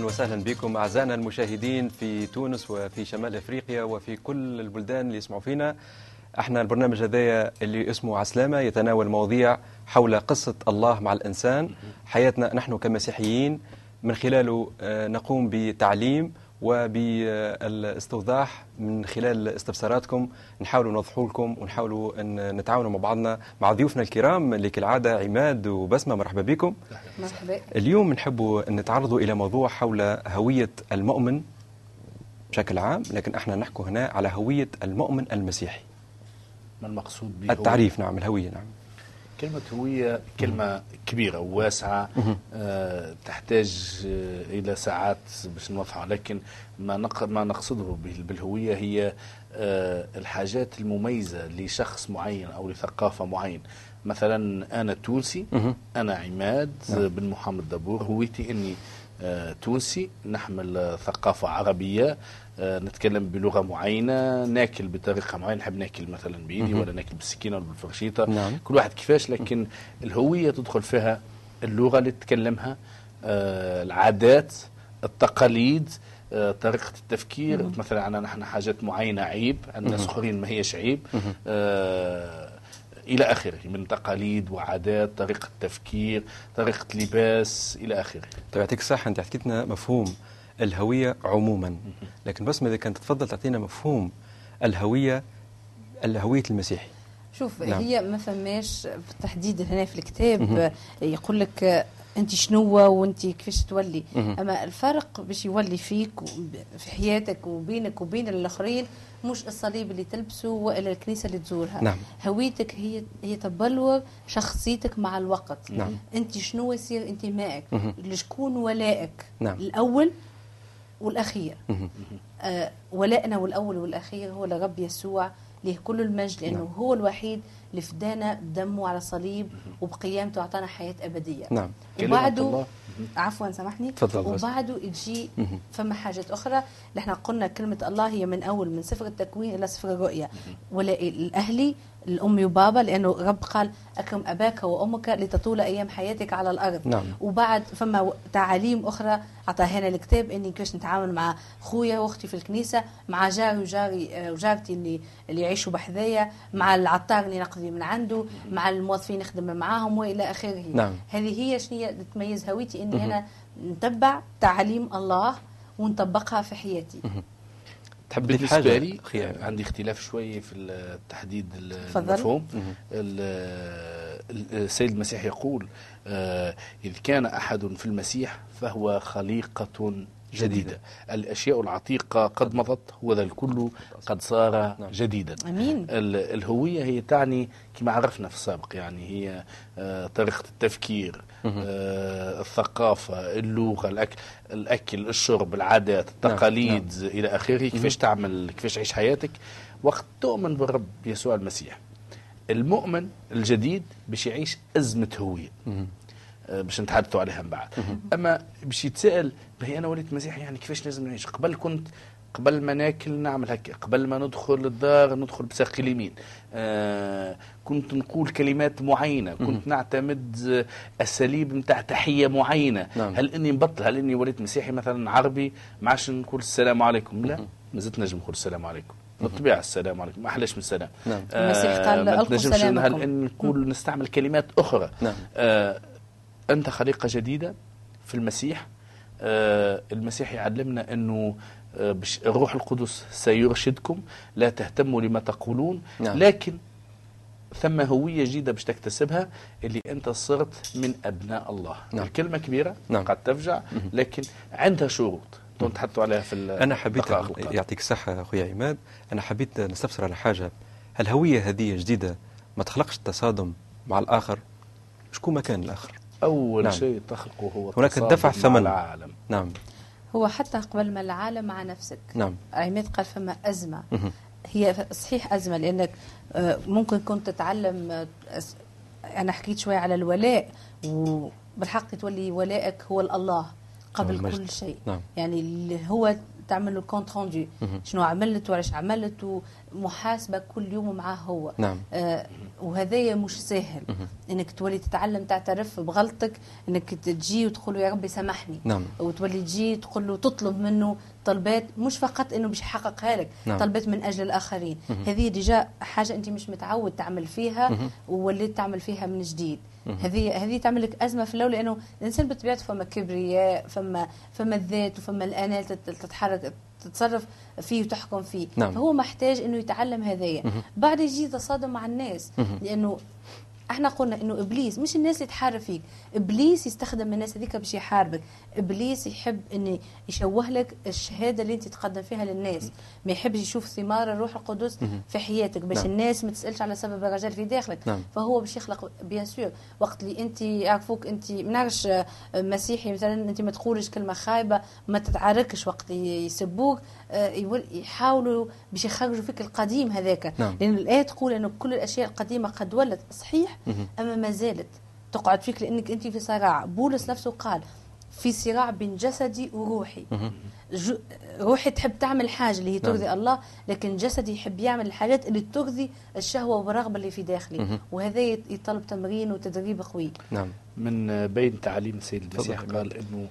أهلا وسهلا بكم أعزائنا المشاهدين في تونس وفي شمال إفريقيا وفي كل البلدان اللي يسمعوا فينا. إحنا البرنامج هذايا اللي اسمه عسلامة يتناول مواضيع حول قصة الله مع الإنسان. حياتنا نحن كمسيحيين من خلاله آه، نقوم بتعليم وبالاستوضاح من خلال استفساراتكم نحاول نوضحوا لكم ونحاولوا أن نتعاونوا مع بعضنا مع ضيوفنا الكرام اللي كالعاده عماد وبسمة مرحبا بكم. مرحبا. اليوم نحب نتعرضوا إلى موضوع حول هوية المؤمن بشكل عام لكن إحنا نحكي هنا على هوية المؤمن المسيحي. ما المقصود به التعريف نعم الهوية نعم. كلمة هوية كلمة كبيرة وواسعة. آه تحتاج آه إلى ساعات باش نوضحها. لكن ما نق... ما نقصده بالهوية هي آه الحاجات المميزة لشخص معين أو لثقافة معين. مثلا أنا تونسي أنا عماد نعم. بن محمد دبور هويتي إني آه تونسي. نحمل ثقافة عربية آه، نتكلم بلغة معينة ناكل بطريقة معينة. نحب ناكل مثلا بإيدي ولا ناكل بالسكينة ولا بالفرشيطة. نعم. كل واحد كيفاش لكن الهوية تدخل فيها اللغة اللي تتكلمها آه، العادات التقاليد آه، طريقة التفكير. مثلا عندنا نحن حاجات معينة عيب عند ناس آخرين ما هيش عيب آه إلى آخره من تقاليد وعادات طريقة تفكير طريقة لباس إلى آخره. طيب يعطيك الصحة أنت حكيتنا مفهوم الهوية عموما. لكن بس إذا كانت تفضل تعطينا مفهوم الهوية الهوية المسيحي. شوف نعم. هي ما فماش بالتحديد هنا في الكتاب يقول لك أنت شنو وأنت كيفاش تولي. أما الفرق باش يولي فيك في حياتك وبينك وبين الآخرين مش الصليب اللي تلبسه وإلا الكنيسة اللي تزورها. نعم. هويتك هي هي تبلور شخصيتك مع الوقت. نعم. أنت شنو يصير انتمائك لشكون ولائك؟ نعم. الأول والأخير. آه ولائنا والأول والأخير هو لرب يسوع. له كل المجد لأنه نعم. هو الوحيد اللي فدانا بدمه على صليب وبقيامته اعطانا حياة أبدية. نعم. وبعده عفوا سامحني. وبعده يجي فما حاجات أخرى. اللي إحنا قلنا كلمة الله هي من أول من سفر التكوين إلى سفر الرؤيا ولا الأهلي الأم وبابا لأنه رب قال أكرم أباك وأمك لتطول أيام حياتك على الأرض. نعم. وبعد فما تعاليم أخرى أعطاها الكتاب إني كيفاش نتعامل مع خويا وأختي في الكنيسة مع جاري وجاري وجارتي اللي اللي يعيشوا بحذايا مع العطار اللي نقضي من عنده مع الموظفين نخدم معاهم وإلى آخره. نعم. هذه هي شنو تميز هويتي إني أنا نتبع تعاليم الله ونطبقها في حياتي. تحب بالنسبة لي؟ عندي اختلاف شوية في التحديد المفهوم. السيد المسيح يقول آه، إذ كان أحد في المسيح فهو خليقة جديدة. الأشياء العتيقة قد مضت وذا الكل قد صار. جديدا. أمين. الهوية هي تعني كما عرفنا في السابق يعني هي آه، طريقة التفكير آه، الثقافة اللغة الأكل, الأكل الشرب العادات نعم، التقاليد نعم. إلى آخره. كيفاش تعمل كيفاش تعيش حياتك؟ وقت تؤمن بالرب يسوع المسيح المؤمن الجديد باش يعيش أزمة هوية. باش نتحدثوا عليها من بعد. أما باش يتسال هي أنا وليت مسيحي يعني كيفاش لازم نعيش؟ قبل كنت قبل ما ناكل نعمل هكا قبل ما ندخل الدار ندخل بساق اليمين. آه كنت نقول كلمات معينة كنت نعتمد أساليب نتاع تحية معينة. نعم. هل إني مبطل هل إني وليت مسيحي مثلا عربي؟ ما عادش نقول السلام عليكم. لا ما زلت نجم نقول السلام عليكم. بالطبيعة السلام عليكم ما أحلاش من السلام. نعم. آه المسيح قال لكم سلامكم. هل نقول نستعمل كلمات أخرى؟ نعم. آه أنت خليقة جديدة في المسيح. آه المسيح يعلمنا أنه آه الروح القدس سيرشدكم لا تهتموا لما تقولون. نعم. لكن ثم هوية جديدة باش تكتسبها اللي أنت صرت من أبناء الله. نعم. الكلمة كبيرة نعم. قد تفجع لكن عندها شروط. تحطوا عليها في أنا حبيت يعطيك الصحة أخويا عماد. أنا حبيت نستفسر على حاجة. الهوية هذه جديدة ما تخلقش تصادم مع الآخر؟ شكون مكان الآخر؟ أول نعم. شيء تخلقه هو هناك الدفع ثمن. العالم. نعم. هو حتى قبل ما العالم مع نفسك. نعم. عماد قال فما أزمة. هي صحيح أزمة لأنك ممكن كنت تتعلم أنا حكيت شوية على الولاء وبالحق تولي ولائك هو الله قبل كل شيء. نعم. يعني اللي هو تعمل له كونت روندو شنو عملت وعلاش عملت ومحاسبة كل يوم معاه هو. نعم. آه وهذايا مش سهل إنك تولي تتعلم تعترف بغلطك إنك تجي وتقول يا ربي سامحني. نعم. وتولي تجي تقول له تطلب منه طلبات مش فقط إنه باش يحققها لك نعم. طلبات من أجل الآخرين. هذه déjà حاجة أنت مش متعود تعمل فيها ووليت تعمل فيها من جديد. هذه هذه تعمل لك أزمة في الأول لأنه الإنسان بطبيعته فما كبرياء فما فما الذات وفما الأنا اللي تت- تتحرك تتصرف فيه وتحكم فيه. نعم. فهو محتاج إنه يتعلم هذايا. بعد يجي تصادم مع الناس لأنه إحنا قلنا انه إبليس مش الناس اللي تحارب فيك. إبليس يستخدم الناس هذيك باش يحاربك. إبليس يحب إن يشوه لك الشهادة اللي انت تقدم فيها للناس. ما يحبش يشوف ثمار الروح القدس في حياتك. باش نعم. الناس ما تسألش على سبب الرجاء في داخلك. نعم. فهو باش يخلق bien sûr وقت اللي انت يعرفوك انت ما نعرفش آه، مسيحي مثلا انت ما تقولش كلمة خايبة ما تتعاركش وقت يسبوك. يحاولوا باش يخرجوا فيك القديم هذاك. نعم. لأن الايه تقول انه كل الأشياء القديمة قد ولت صحيح؟ أما ما زالت. تقعد فيك لأنك أنت في صراع. بولس نفسه قال في صراع بين جسدي وروحي. روحي تحب تعمل حاجة اللي هي نعم. ترضي الله لكن جسدي يحب يعمل الحاجات اللي ترضي الشهوة والرغبة اللي في داخلي. وهذا يطلب تمرين وتدريب قوي. نعم. من بين تعاليم السيد المسيح. قال إنه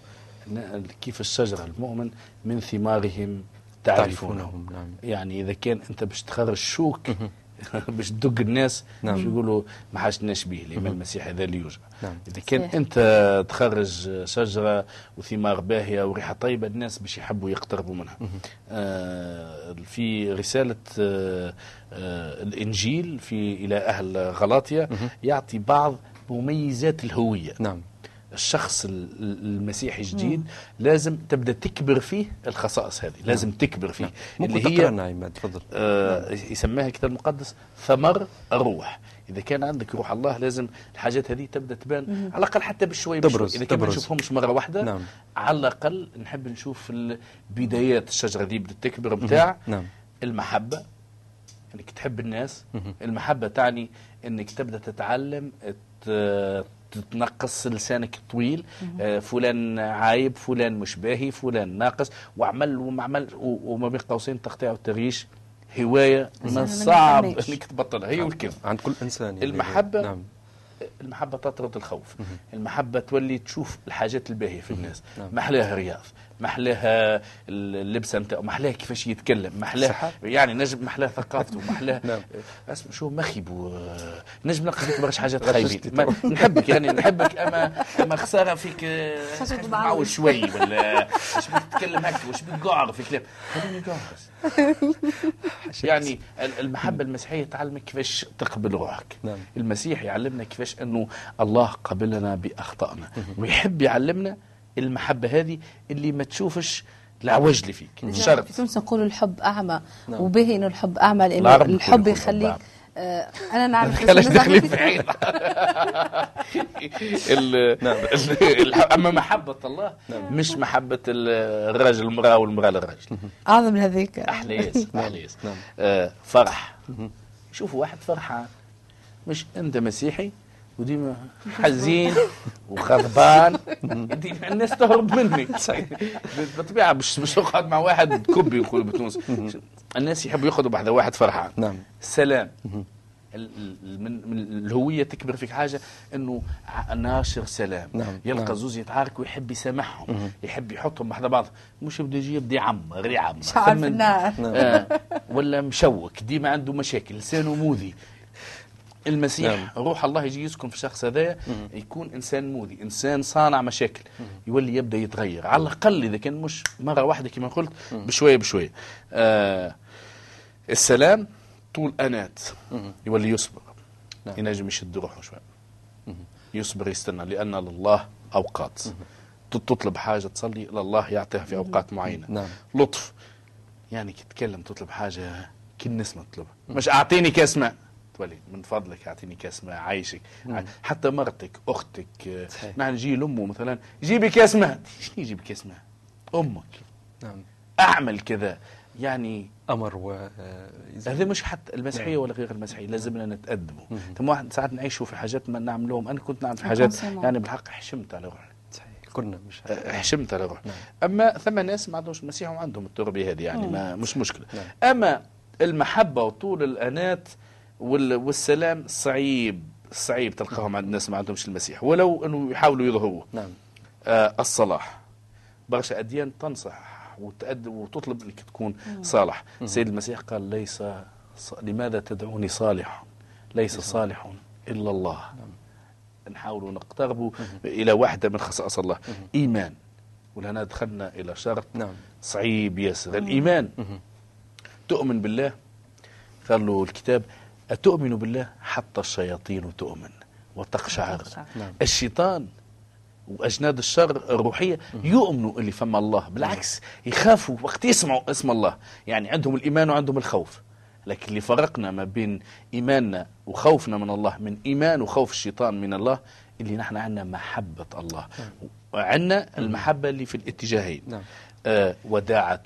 إن كيف الشجرة المؤمن من ثمارهم تعرفونهم. نعم. يعني إذا كان أنت باش تخرج شوك باش تدق الناس نعم. باش يقولوا ما حاجناش به الامام المسيح هذا اللي يوجع. نعم. إذا كان صحيح. أنت تخرج شجرة وثمار باهية وريحة طيبة الناس باش يحبوا يقتربوا منها. آه في رسالة آه آه الإنجيل في إلى أهل غلاطيا يعطي بعض مميزات الهوية. نعم. الشخص ال- ال- المسيحي الجديد لازم تبدأ تكبر فيه الخصائص هذه لازم تكبر فيه. ممكن اللي تقرا هي عماد تفضل. آه يسميها الكتاب المقدس ثمر الروح. إذا كان عندك روح الله لازم الحاجات هذه تبدأ تبان على الأقل حتى بشوي تبرز- بشوي إذا كان ما تبرز. نشوفهمش مرة واحدة نعم. على الأقل نحب نشوف بدايات الشجرة دي بدأت تكبر بتاع نعم. المحبة إنك تحب الناس. المحبة تعني إنك تبدأ تتعلم تتنقص لسانك طويل آه، فلان عايب فلان مش باهي فلان ناقص. وعمل وما عمل وما بين قوسين تقطيع والتغييش هواية من الصعب. إنك تبطلها. هي والكذب. عند كل إنسان يعني. المحبة نعم. المحبة تطرد الخوف. المحبة تولي تشوف الحاجات الباهية في الناس. نعم. محلاها رياض. محلاها اللبسة نتاعو محلاها كيفاش يتكلم محلاها. يعني نجم محلاها ثقافته محلاها نعم. اسمع شو مخيب نجم نلقى فيك برشا حاجات خايبين نحبك يعني نحبك اما أما خسارة فيك. معوج شوي ولا واش بك تتكلم هكا؟ واش بك قعر في كلام؟ خليني قعر يعني ال- المحبة المسيحية تعلمك كيفاش تقبل روحك. نعم. المسيح يعلمنا كيفاش أنه الله قبلنا بأخطائنا. ويحب يعلمنا المحبة هذه اللي ما تشوفش العوج اللي فيك. شرط. في تونس نقولوا الحب أعمى نعم. وباهي إنه الحب أعمى لأنه الحب يخليك. آه أنا نعرف داخلين عارفين- في ال- أما محبة الله مش محبة ال- الرجل المرأة والمرأة للرجل. أعظم من هذيك نعم. آه، فرح. شوفوا واحد فرحان. مش أنت مسيحي وديما حزين وغضبان. دي الناس تهرب منك بالطبيعة مش مش تقعد مع واحد كبي يقولوا بتونس. الناس يحبوا ياخذوا بعد واحد فرحان. نعم. سلام. ال- ال- من من الهوية تكبر فيك حاجة إنه ناشر سلام. نعم، يلقى نعم. زوز يتعارك ويحب يسامحهم. يحب يحطهم بعد بعض. مش بده يجي يبدا يعمر يعمر شعر في ثمن- النار آه. ولا مشوك. ديما عنده مشاكل. لسانه موذي. المسيح نعم. روح الله يجي يسكن في الشخص هذايا يكون إنسان موذي إنسان صانع مشاكل يولي يبدأ يتغير. على الأقل إذا كان مش مرة واحدة كما قلت بشوية بشوية. آه السلام طول أنات. يولي يصبر. نعم. ينجم يشد روحه شوية. يصبر يستنى. لأن لله أوقات. تطلب حاجة تصلي لله يعطيها في أوقات معينة. نعم. لطف. يعني كي تتكلم تطلب حاجة كل الناس ما تطلبها. مش أعطيني كاس ماء. تولي من فضلك اعطيني كاس ماء عايشك حتى مرتك أختك آه، صحيح. نحن نجي لأمه مثلا جيبي كاس ماء. شنو يجيب كاس ماء؟ أمك. نعم. أعمل كذا. يعني أمر و آه، هذا مش حتى المسيحية ولا غير المسيحية لازمنا نتأدبوا. ثم واحد ساعات نعيشوا في حاجات ما نعملوهم. أنا كنت نعمل في حاجات. يعني بالحق حشمت على روحي. صحيح كلنا مش آه، حشمت على روحي. نعم. أما ثم ناس ما عندهمش المسيح وعندهم التربية هذه يعني ما مش مشكلة. نعم. أما المحبة وطول الأنات والسلام صعيب صعيب تلقاهم عند الناس ما عندهمش المسيح ولو إنه يحاولوا يظهروه. نعم. آه الصلاح. برشا أديان تنصح وتأد وتطلب أنك تكون صالح. سيد المسيح قال ليس ص... لماذا تدعوني صالح؟ ليس صالح إلا الله. نحاول نقترب إلى واحدة من خصائص الله. إيمان. ولهنا دخلنا إلى شرط نعم. صعيب ياسر. الإيمان. تؤمن بالله؟ قال له الكتاب أتؤمن بالله؟ حتى الشياطين تؤمن وتقشعر. نعم. الشيطان وأجناد الشر الروحية يؤمنوا اللي فما الله بالعكس يخافوا وقت يسمعوا اسم الله. يعني عندهم الإيمان وعندهم الخوف. لكن اللي فرقنا ما بين إيماننا وخوفنا من الله من إيمان وخوف الشيطان من الله اللي نحن عندنا محبة الله. وعندنا المحبة اللي في الاتجاهين. نعم. آه وداعة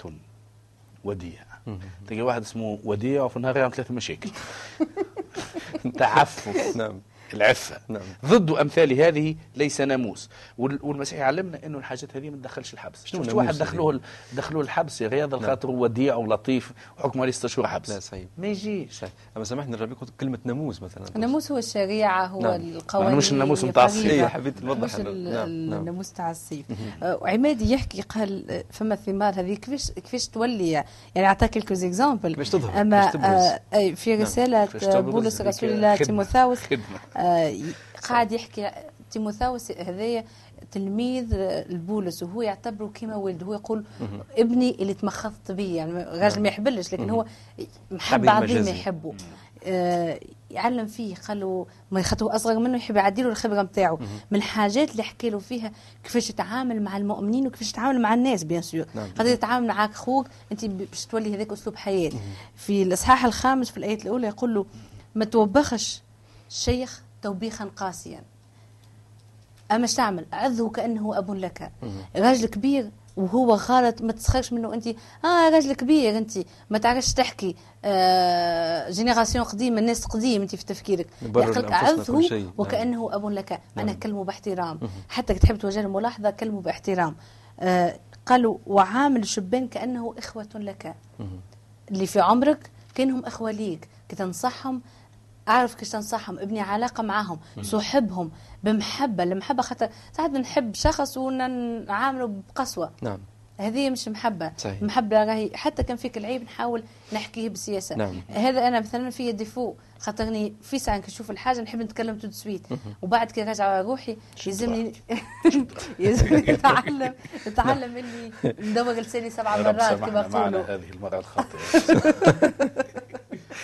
وديع تلقى واحد اسمه وديع وفي النهار يعمل ثلاث مشاكل. تعفف. نعم. العفة نعم. ضد أمثال هذه ليس ناموس وال- والمسيح يعلمنا أنه الحاجات هذه ما تدخلش الحبس شنو شفت واحد دخلوه دخلوه الحبس يا رياض الخاطر هو وديع ولطيف وحكم عليه ست شهور حبس لا صحيح ما يجيش صحيح. أما سامحني نرجع بك كلمة ناموس مثلا الناموس هو الشريعة هو نعم. القوانين يعني مش الناموس متاع الصيف. الفريضة. إيه، حبيت نوضح مش أنا. ال- نعم، نعم. الناموس آه، وعمادي يحكي قال فما ثمار هذه كيفاش كيفاش تولي يعني اعطاك quelques exemples كيفاش تظهر، أما كيفاش تبرز. أي، في رسالة بولس الرسول إلى تيموثاوس ي- قاعد يحكي تيموثاوس هذايا تلميذ آه، لبولس وهو يعتبره كما ولد. هو يقول ابني اللي تمخضت به يعني راجل ما يحبلش لكن هو عظيمة مجازي. يحبه. آه، يعلم فيه قال له ما يخاطبه أصغر منه يحب يعدي له الخبره نتاعو من الحاجات اللي حكى له فيها كيفاش يتعامل مع المؤمنين وكيفاش يتعامل مع الناس بيان سور نعم. قد يتعامل معك خوك أنت باش تولي هذاك أسلوب حياة. في الإصحاح الخامس في الآية الأولى يقول له ما توبخش الشيخ توبيخا قاسيا. أما إيش تعمل؟ عظه كأنه أب لك. راجل كبير وهو غلط ما تسخرش منه. أنت آه راجل كبير أنت. ما تعرفش تحكي. آه génération قديمة الناس قديم أنت في تفكيرك. نبرر يقولك لأنفسنا كل شيء. عظه نعم. وكأنه أب لك. نعم. كلمه باحترام. حتى تحب توجه له ملاحظة كلمه باحترام. آه قالوا وعامل الشبان كأنه إخوة لك. اللي في عمرك كأنهم إخوة ليك. كي تنصحهم أعرف كيفاش تنصحهم ابني علاقة معاهم صحبهم بمحبة المحبه خاطر ساعات نحب شخص ونعامله بقسوة. نعم. هذه مش محبة. صحيح. المحبة راهي حتى كان فيك العيب نحاول نحكيه بسياسة نعم. هذا أنا مثلا في défaut خاطرني في ساعة نشوف الحاجة نحب نتكلم tout de suite. وبعد كي راجع روحي يلزمني يلزمني نتعلم نتعلم إني ندور لساني سبع مرات كما يقولوا. هذه المرة الخاطئة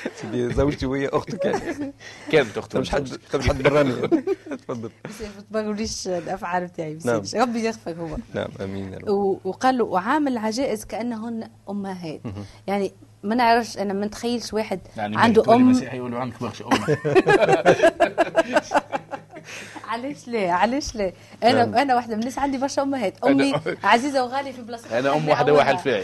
زوجتي وهي أختك يعني. كانت أخت مش حد مش حد براني. يعني. تفضل. بس ما تبغوليش الافعال بتاعي بس نعم. ربي يغفر هو. نعم آمين يا رب. و- وقال له وعامل العجائز كأنهن أمهات. يعني ما نعرفش أنا ما نتخيلش واحد يعني عنده ام أم. مسيحي يقولوا عندك برشا أم. علاش لا علاش لا أنا نعم. أنا واحدة من الناس عندي برشا أمهات أمي عزيزة وغاليه في بلاصتها نحب واحدة نعوضها. واحد فاعي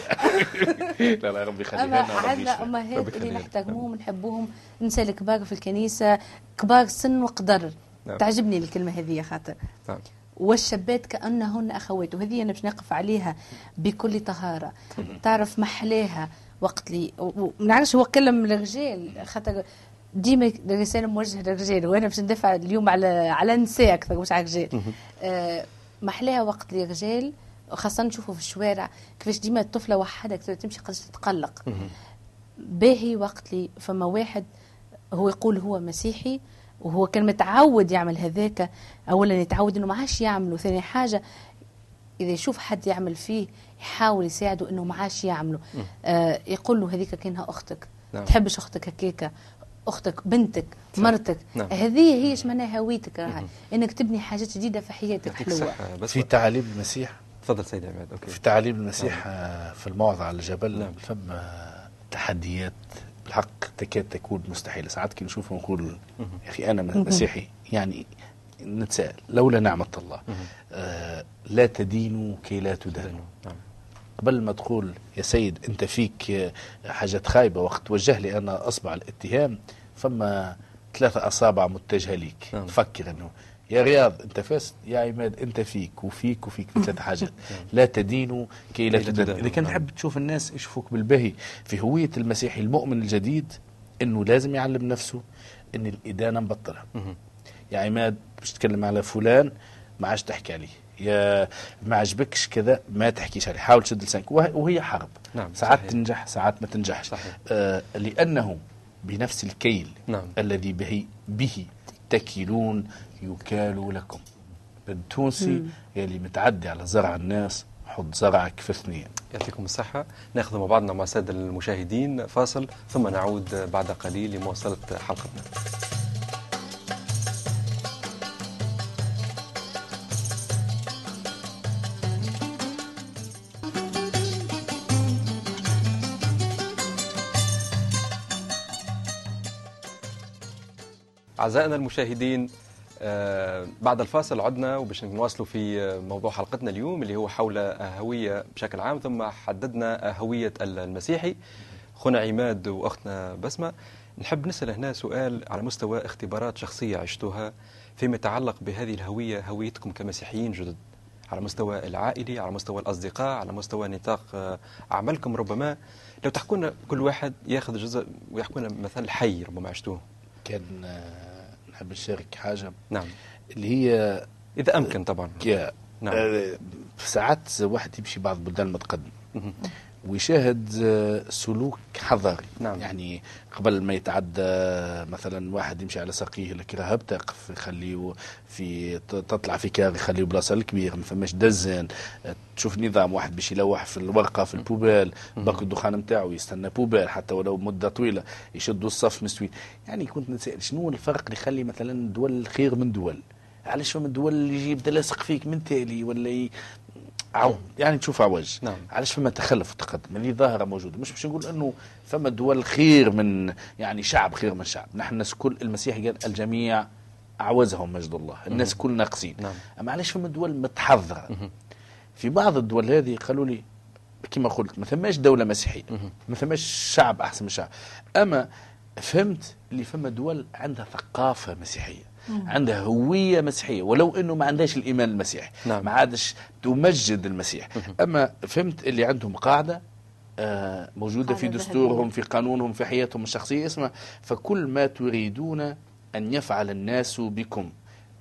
لا لا ربي يخليها أما عندنا. أمهات اللي. نحترموهم نحبوهم النساء الكبار في الكنيسة كبار سن وقدر نعم. تعجبني الكلمة هذه خاطر نعم والشابات كأنهن أخوات وهذه أنا باش نقف عليها بكل طهارة تعرف محلاها وقت لي وما نعرفش هو كلم الرجال خاطر ديما الرسالة موجهة للرجال وأنا باش ندافع اليوم على على النساء أكثر مش على الرجال. آه محلاها وقت لي رجال خاصة نشوفوا في الشوارع كيفاش ديما الطفلة وحدها تمشي قداش تتقلق. باهي وقت لي فما واحد هو يقول هو مسيحي وهو كان متعود يعمل هذاك اولا يتعود إنه ما عادش يعمله ثاني حاجة إذا يشوف حد يعمل فيه يحاول يساعده إنه ما عادش يعمله. آه يقول له هذيك كأنها أختك. نعم. تحبش أختك هكاكا أختك بنتك مرتك نعم. هذه هي اسمها هويتك؟ راهي إنك تبني حاجات جديدة في حياتك حلوة. في تعاليم المسيح؟ تفضل سيدي عماد OK. في تعاليم المسيح آه، في الموعظة على الجبل نعم. ثم تحديات. بالحق تكاد تكون مستحيلة. ساعات كي نشوف نقول يا أخي أنا مسيحي. يعني نتساءل لولا نعمة الله. آه لا تدينوا كي لا تدانوا. نعم. قبل ما تقول يا سيد أنت فيك حاجات خايبة وقت توجه لي أنا أصبع الاتهام فما ثلاثة أصابع متجهة ليك نعم. تفكر أنه يا رياض أنت فاسد يا عماد أنت فيك وفيك وفيك في ثلاث حاجات لا تدينوا كي لا تدانوا. إذا كان نعم. تحب تشوف الناس يشوفوك بالبهي في هوية المسيحي المؤمن الجديد إنه لازم يعلم نفسه إن الإدانة مبطلة مهم. يا عماد باش تتكلم على فلان ما عادش تحكي عليه. يا ما عجبكش كذا ما تحكيش عليه. حاول تشد لسانك. وه- وهي حرب. نعم، ساعات صحيح. تنجح ساعات ما تنجحش. صحيح. آه لأنه بنفس الكيل نعم. الذي به به تكلون يكال لكم. التونسي يلي متعدي على زرع الناس حط زرعك في اثنين. يعطيكم الصحة. ناخذ مع بعضنا مع السادة المشاهدين. فاصل ثم نعود بعد قليل لمواصلة حلقتنا. أعزائنا المشاهدين آه، بعد الفاصل عدنا وباش نواصلوا في آه، موضوع حلقتنا اليوم اللي هو حول هوية بشكل عام ثم حددنا هوية المسيحي خونا عماد وأختنا بسمة. نحب نسأل هنا سؤال على مستوى اختبارات شخصية عشتوها فيما يتعلق بهذه الهوية هويتكم كمسيحيين جدد على مستوى العائلي على مستوى الأصدقاء على مستوى نطاق آه، أعمالكم. ربما لو تحكونا كل واحد ياخذ جزء ويحكونا مثل حي ربما عشتوه. كان نحب نشارك حاجة. نعم. اللي هي إذا أمكن طبعا. نعم. آه، ساعات واحد يمشي بعض البلدان المتقدمة. مهم. ويشاهد آه، سلوك حضاري. نعم. يعني قبل ما يتعدى مثلا واحد يمشي على ساقيه الكراهب تقف يخليه في تطلع في car يخليه بلاصة الكبير ما فماش دزان. آه، تشوف نظام واحد باش يلوح في الورقة في ال poubelle paquet الدخان نتاعو يستنى poubelle حتى ولو مدة طويلة يشدوا الصف مستوي يعني كنت نتسائل شنو الفرق اللي يخلي مثلا دول خير من دول؟ علاش فما دول اللي يجي يبدا لاصق فيك من تالي ولا ي... عو يعني تشوف عوج نعم. علاش فما تخلف وتقدم؟ اللي ظاهره موجوده مش باش نقول إنه فما دول خير من يعني شعب خير من شعب. نحن الناس كل المسيح قال الجميع اعوزهم مجد الله. الناس كل ناقصين نعم. أما علاش فما دول متحضرة؟ في بعض الدول هذه قالوا لي كما قلت ما ثماش دولة مسيحية. ما ثماش شعب أحسن من شعب. أما فهمت اللي فما دول عندها ثقافة مسيحية. عندها هوية مسيحية ولو إنه ما عندهاش الإيمان المسيحي نعم. ما عادش تمجد المسيح. أما فهمت اللي عندهم قاعدة آه، موجودة في قاعدة دستورهم. في قانونهم في حياتهم الشخصية اسمها فكل ما تريدون أن يفعل الناس بكم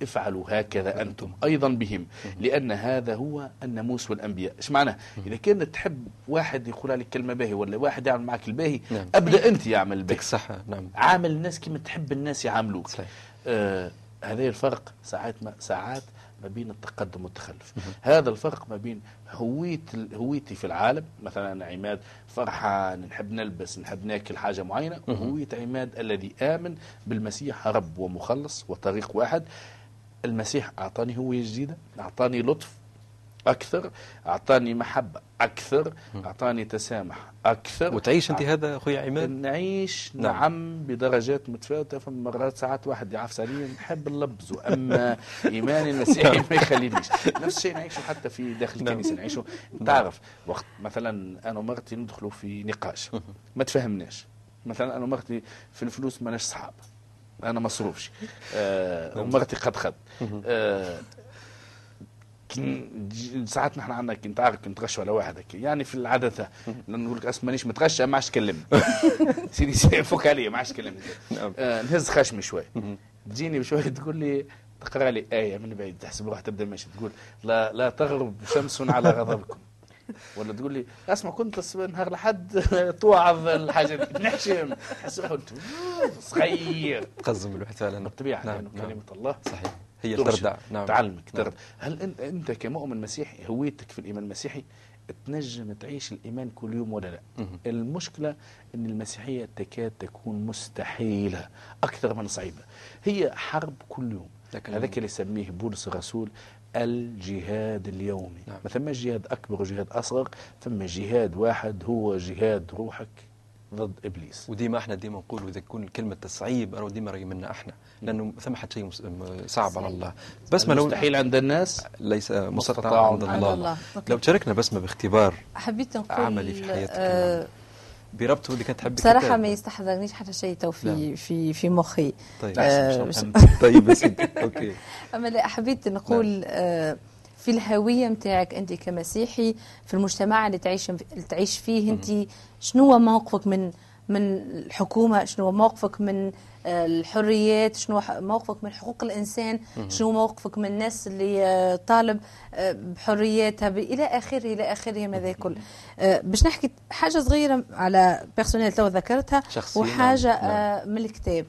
افعلوا هكذا أنتم أيضا بهم لأن هذا هو الناموس والأنبياء. إيش معناه إذا كانت تحب واحد يقول لك كلمة باهي ولا واحد يعمل معك الباهي نعم. أبدأ أنت يعمل الباهي الصحة نعم. عامل الناس كما تحب الناس يعاملوك. صحيح. آه هذا الفرق ساعات ما ساعات ما بين التقدم والتخلف. هذا الفرق ما بين هوية هويتي في العالم مثلا أنا عماد فرحان نحب نلبس نحب ناكل حاجة معينة وهوية عماد الذي آمن بالمسيح رب ومخلص وطريق واحد. المسيح أعطاني هوية جديدة أعطاني لطف أكثر أعطاني محبة أكثر أعطاني تسامح أكثر. وتعيش أنت هذا أخوي عماد؟ نعيش نعم. نعم, بدرجات متفاوتة فما مرات ساعات واحد يعفس علي نحب اللبز أما إيماني المسيحي ما يخلينيش. نفس الشيء نعيشه حتى في داخل نعم. الكنيسة نعيشه تعرف وقت مثلا أنا ومرتي ندخلوا في نقاش ما تفهمناش. مثلا أنا ومرتي في الفلوس ماناش صحاب أنا مصروفش. آه ومرتي قد خد. آه ج- ساعات نحن عندنا كي نتعارك كي نتغشوا على واحد هكا. يعني في لأن نقول لك أصلا مانيش متغشى ما عادش تكلمني. سيدي فك علي ما عادش تكلمني. نعم. آه نهز خشمي شوي. تجيني بشوية تقول لي تقرأ لي آية من بعيد تحسب روحها تبدأ ماشي. تقول لا لا تغرب شمس على غضبكم. ولا تقول لي اسمع كنت نهار لحد توعظ الحاجة دي. نحشم. تحس روحك قلت صغير. تقزم الواحد فعلا. بالطبيعة نعم نعم. كلمة الله. صحيح. هي تردع نعم. تعلمك نعم. ترد هل انت أنت كمؤمن مسيحي هويتك في الإيمان المسيحي تنجم تعيش الإيمان كل يوم ولا لا؟ مهم. المشكلة إن المسيحية تكاد تكون مستحيلة أكثر من صعيبة. هي حرب كل يوم. هذاك اللي يسميه بولس الرسول الجهاد اليومي. نعم. ما ثماش جهاد أكبر وجهاد أصغر ثم جهاد واحد هو جهاد روحك. ضد إبليس. وديما إحنا ديما نقولوا إذا تكون كلمة تصعيب راهو ديما راهي منا إحنا لأنه ثم حتى شيء صعب على الله. بس ما لو مستحيل عند الناس؟ ليس مستطاع مستطاع. عند عند الله, الله. لو تشاركنا بسمه باختبار حبيت نقول عملي في حياتك آه بربط ودك تحب بصراحة الكتاب. ما يستحضرنيش حتى شيء تو في نعم. في في مخي. طيب. آه، طيب يا سيدي. أوكي. أما لا حبيت نقول آه، في الهوية نتاعك أنت كمسيحي في المجتمع اللي تعيش اللي تعيش فيه أنت شنو هو موقفك من من الحكومة؟ شنو هو موقفك من آه، الحريات؟ شنو موقفك من حقوق الإنسان؟ شنو موقفك من الناس اللي آه، طالب آه، بحرياتها؟ إلى آخره من هذا الكل آه، باش نحكي حاجة صغيرة على personnel تو ذكرتها وحاجة نعم، من الكتاب.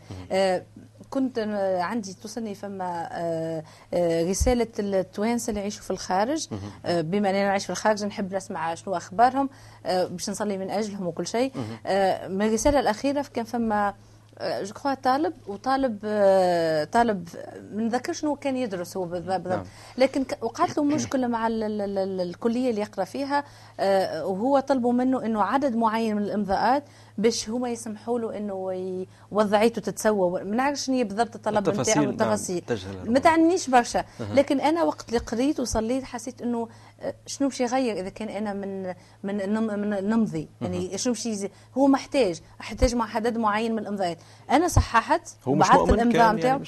كنت عندي توصلني فما آه، آه، رسالة التوانسة اللي يعيشوا في الخارج. آه، بما أننا نعيش في الخارج نحب نسمع شنو أخبارهم باش نصلي من أجلهم وكل شيء. من الرسالة الأخيرة كان فما جو كخوا طالب وطالب طالب ما نذكر شنو كان يدرس هو بالضبط. نعم. لكن وقعت له مشكله مع ال ال ال ال الكلية اللي يقرأ فيها وهو طلبوا منه إنه عدد معين من الامضاءات باش هما يسمحوا له إنه وضعيته تتسوى. ما نعرفش شنو هي بالضبط الطلب التفاصيل، نتاعو نعم، والتفاصيل تجهل ما. تعنيش برشا. لكن أنا وقت اللي قريت وصليت حسيت إنه آه، شنو باش يغير؟ إذا كان أنا من من من نمضي. يعني شنو باش هو محتاج أحتاج مع عدد معين من الإمضاءات. أنا صححت مؤمن الإمضاء يعني نتاعو م-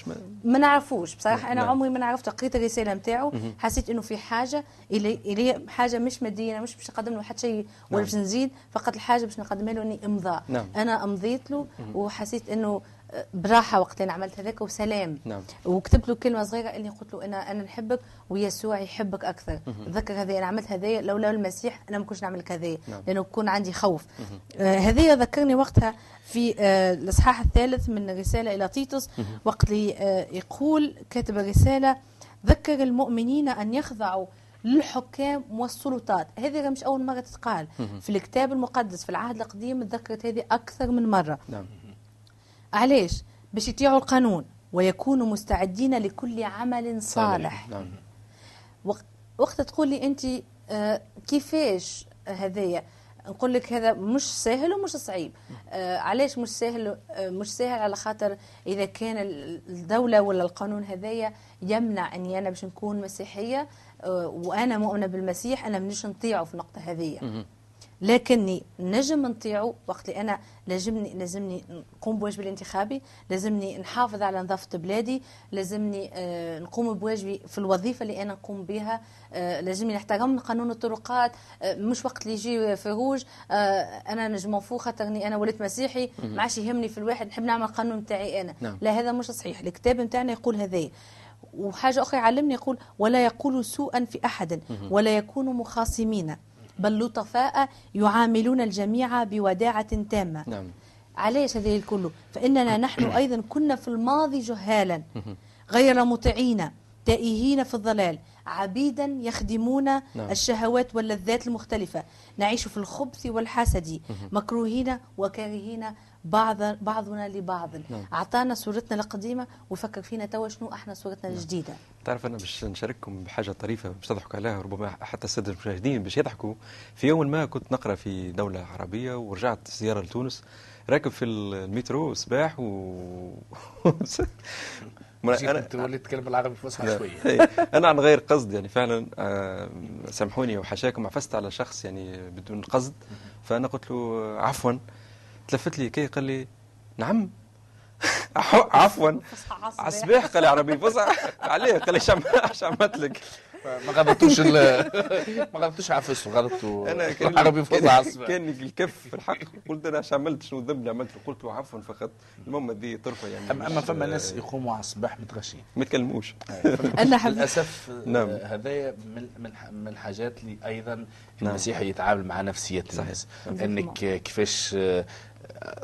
ما نعرفوش. بصراحة أنا نعم. عمري ما عرفت قريت الرسالة نتاعو حسيت إنه في حاجة الي الي حاجة مش مادية مش باش نقدم له حتى شيء ولا نعم. باش نزيد. فقط الحاجة باش نقدمها له إني إمضاء. نعم. أنا أمضيت له وحسيت إنه آه، براحة وقت اللي عملت هذاك وسلام. نعم. وكتبت له كلمة صغيرة إني قلت له أنا أنا نحبك ويسوع يحبك أكثر. تذكر هذه أنا عملت هذايا لولا المسيح أنا ما كنتش نعمل كذا نعم. لأنه يكون عندي خوف. آه هذه ذكرني وقتها في آه الإصحاح الثالث من الرساله إلى تيتوس. وقت اللي آه يقول كاتب الرسالة ذكر المؤمنين أن يخضعوا للحكام والسلطات. هذه مش أول مرة تتقال. في الكتاب المقدس في العهد القديم تذكرت هذه أكثر من مرة. نعم. علاش؟ باش يطيعوا القانون ويكونوا مستعدين لكل عمل صالح. نعم. وق- وقت تقول لي أنت آه، كيفاش هذايا؟ نقول لك هذا مش سهل ومش صعيب. آه علاش مش سهل آه مش سهل على خاطر إذا كان ال- الدولة ولا القانون هذايا يمنع إني أنا باش نكون مسيحية. وأنا مؤمنة بالمسيح أنا منيش نطيعه في النقطة هذيا لكني نجم نطيعه وقت اللي أنا لازمني لازمني نقوم بواجبي الانتخابي لازمني نحافظ على نظافة بلادي لازمني آه، نقوم بواجبي في الوظيفة اللي أنا نقوم بها. آه، لازمني نحترم قانون الطرقات آه، مش وقت اللي يجي فروج آه، أنا نجم نفوق خاطرني أنا وليت مسيحي ما عادش يهمني في الواحد نحب نعمل قانون بتاعي أنا. نعم. لا هذا مش صحيح. الكتاب نتاعنا يقول هذا وحاجة أخرى علمني يقول ولا يقول سوءا في أحد ولا يكونوا مخاصمين بل لطفاء يعاملون الجميع بوداعة تامة. نعم. علاش هذه الكل؟ فإننا نحن أيضا كنا في الماضي جهالا غير مطيعين تائهين في الضلال. عبيدا يخدمون نعم. الشهوات واللذات المختلفة. نعيش في الخبث والحسد مكروهين وكارهين بعض بعضنا لبعض. نعم. أعطانا صورتنا القديمة وفكر فينا توا شنو أحنا صورتنا الجديدة. تعرف أنا باش نشارككم بحاجة طريفة باش تضحكوا عليها ربما حتى السادة المشاهدين باش يضحكوا. في يوم ما كنت نقرأ في دولة عربية ورجعت زيارة لتونس راكب في المترو صباح و ما جيت أنت وليت تتكلم العربي فصحى. شوية. إيه. أنا عن غير قصد يعني فعلا آه، سامحوني وحشاكم عفست على شخص يعني بدون قصد. فأنا قلت له عفوا. تلفت لي كي قال لي نعم. عفوا. عصباح قال لي عربي فصحى عليه قال لي عملت لك. ما غلطتوش ال ما غلطتوش عفسه غلطتوا أنا كان عربي فصحى كان, الكف في الحق قلت أنا إيش عملت شنو ذنب اللي عملته قلت له عفوا فقط المهم هذه طرفة يعني اما أما مش- فما ناس يقوموا على الصباح متغشين ما يتكلموش أنا حب- للأسف نعم. آه، هذايا من من من الحاجات اللي أيضا نعم. المسيح يتعامل مع نفسية صحيح. الناس. إنك آه، كيفاش آه،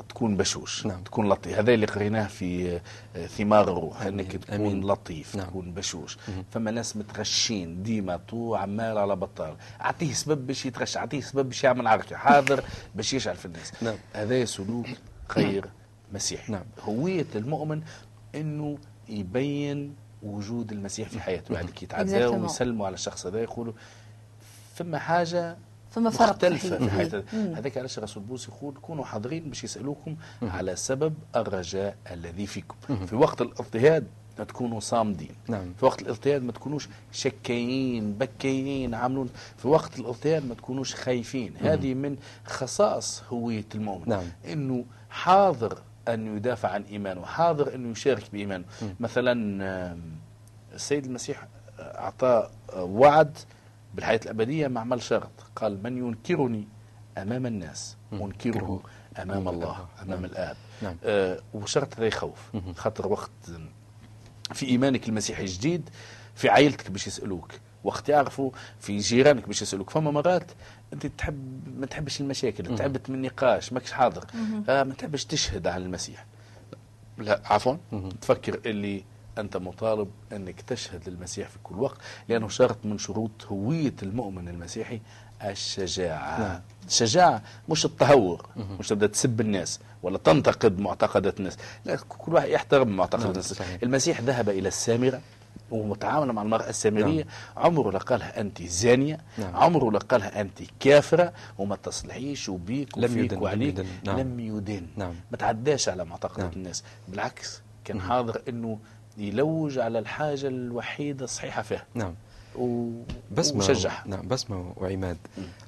تكون بشوش نعم. تكون لطيف هذا اللي قريناه في آه، ثمار الروح إنك تكون أمين. لطيف نعم. تكون بشوش فما ناس متغشين ديما طو عمال على بطال أعطيه سبب باش يتغش أعطيه سبب باش يعمل عركة حاضر باش يشعل في الناس نعم. هذا سلوك غير مسيحي نعم. هوية المؤمن إنه يبين وجود المسيح في حياته يعني كي Exactement. ويسلموا على الشخص هذا يقولوا فما حاجة فما فرق مختلفة في مم. هذاك علاش الرسول بولس يقول كونوا حاضرين باش يسألوكم على سبب الرجاء الذي فيكم. في وقت الاضطهاد تكونوا صامدين. نعم. في وقت الاغتيال ما تكونوش شكايين بكايين عاملون. في وقت الاغتيال ما تكونوش خايفين. هذه من خصائص هوية المؤمن. نعم. إنه حاضر أن يدافع عن إيمانه حاضر انه يشارك بإيمانه. مثلا السيد المسيح أعطى وعد بالحياة الأبدية مع عمل شرط قال من ينكرني أمام الناس؟ أنكره أمام الله أمام نعم. الآب. نعم. آه وشرط هذا يخوف. خاطر وقت في إيمانك المسيحي جديد في عائلتك باش يسألوك وقت يعرفوا في جيرانك باش يسألوك. فما مرات أنت تحب ما تحبش المشاكل تعبت من النقاش ماكش حاضر. آه ما تحبش تشهد على المسيح. لا عفوا. تفكر اللي أنت مطالب أنك تشهد للمسيح في كل وقت لأنه شرط من شروط هوية المؤمن المسيحي الشجاعة نعم. الشجاعة مش التهور مش تبدأ تسب الناس ولا تنتقد معتقدات الناس لا كل واحد يحترم معتقد نعم، الناس صحيح. المسيح ذهب إلى السامرة ومتعامل مع المرأة السامرية عمره لا قالها أنت زانية نعم. عمره لا قالها أنت كافرة وما تصلحيش وبيك لم وفيك يدن، لم وعليك يدن، نعم. لم يدن نعم. ما تعداش على معتقدات نعم. الناس بالعكس كان حاضر أنه يلوج على الحاجة الوحيدة الصحيحة فيها. نعم. و... بسمة وشجعها. نعم بسمة وعماد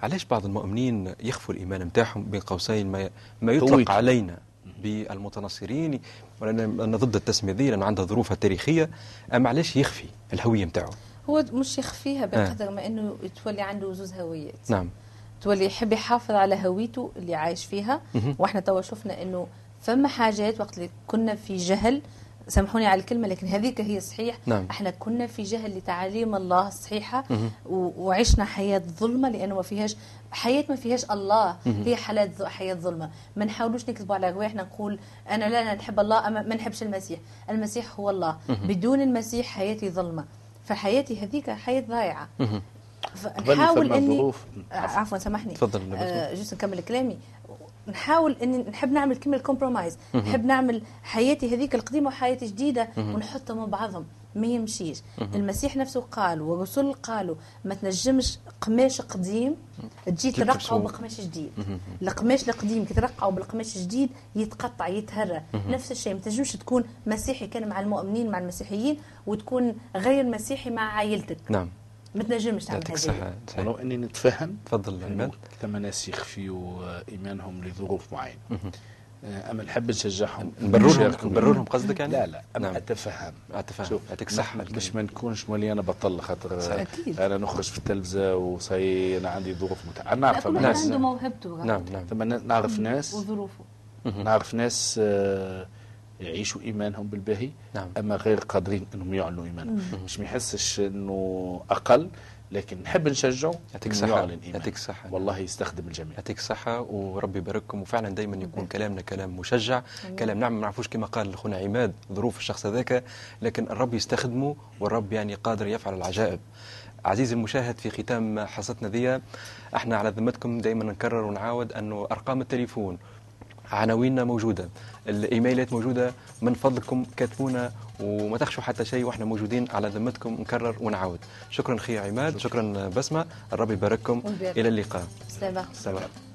علاش بعض المؤمنين يخفوا الإيمان نتاعهم بين قوسين ما ما يطلق هويته. علينا بالمتنصرين ولأن أنا ضد التسمية دي لأن عندها ظروفها التاريخية أما علاش يخفي الهوية نتاعه هو مش يخفيها بقدر ما إنه تولي عنده زوز هويات. نعم. تولي يحب يحافظ على هويته اللي عايش فيها. وإحنا توا شفنا إنه فما حاجات وقت اللي كنا في جهل سامحوني على الكلمة لكن هذيك هي صحيح. نعم. إحنا كنا في جهل لتعاليم الله الصحيحة وعشنا حياة ظلمة لأنه ما فيهاش حياة ما فيهاش الله. هي حالات حياة ظلمة. ما نحاولوش نكذبوا على رواحنا نقول أنا لا أنا نحب الله أما ما نحبش المسيح. المسيح هو الله. بدون المسيح حياتي ظلمة. فحياتي هذيك حياة ضايعة. فنحاول ثم اني. عفوا, سامحني. تفضل، آه just نكمل كلامي. نحاول اني نحب نعمل كلمة ال compromise نحب نعمل حياتي هذيك القديمة وحياتي جديده ونحطهم مع بعضهم. ما يمشيش. المسيح نفسه قال والرسل قالوا ما تنجمش قماش قديم تجي. ترقعه بقماش جديد. القماش القديم كي ترقعه بالقماش الجديد يتقطع يتهرى. نفس الشيء. ما تنجمش تكون مسيحي كان مع المؤمنين مع المسيحيين وتكون غير مسيحي مع عائلتك. نعم. ما تنجمش تعمل يعطيك هذه. الصحة. صحيح. ولو أني نتفهم تفضل عماد ثم ناس يخفيوا إيمانهم لظروف معينة. آه، أما نحب نشجعهم. نبررهم نبررهم قصدك يعني؟ لا لا أما نعم. أتفهم. أتفهم. شوف يعطيك الكريم. مش ما نكونش مولي أنا بطل خاطر آه،. أنا نخرج في التلفزة وصي أنا عندي ظروف متع... أنا نعرف كل أما واحد ناس- عنده موهبته. نعم نعم. ثم نعرف ناس. وظروفه. نعرف ناس آه، يعيشوا إيمانهم بالباهي نعم. أما غير قادرين إنهم يعلنوا إيمانهم. مش ما يحسش إنه أقل لكن نحب نشجعه يعطيك إيمانه. يعطيك الصحة. والله يستخدم الجميع. يعطيك الصحة وربي يبارككم. وفعلا دائما يكون كلامنا كلام مشجع كلام نعم ما نعرفوش كما قال أخونا عماد ظروف الشخص هذاك لكن الرب يستخدمه والرب يعني قادر يفعل العجائب. عزيزي المشاهد في ختام حصتنا ذي إحنا على ذمتكم دائما نكرر ونعاود أنه أرقام التليفون عناويننا موجودة. الإيميلات موجودة. من فضلكم كاتبونا وما تخشوا حتى شيء وإحنا موجودين على ذمتكم. نكرر ونعاود. شكرا خي عماد. شكرا. بسمة. الرب يبارككم. إلى اللقاء. سلام.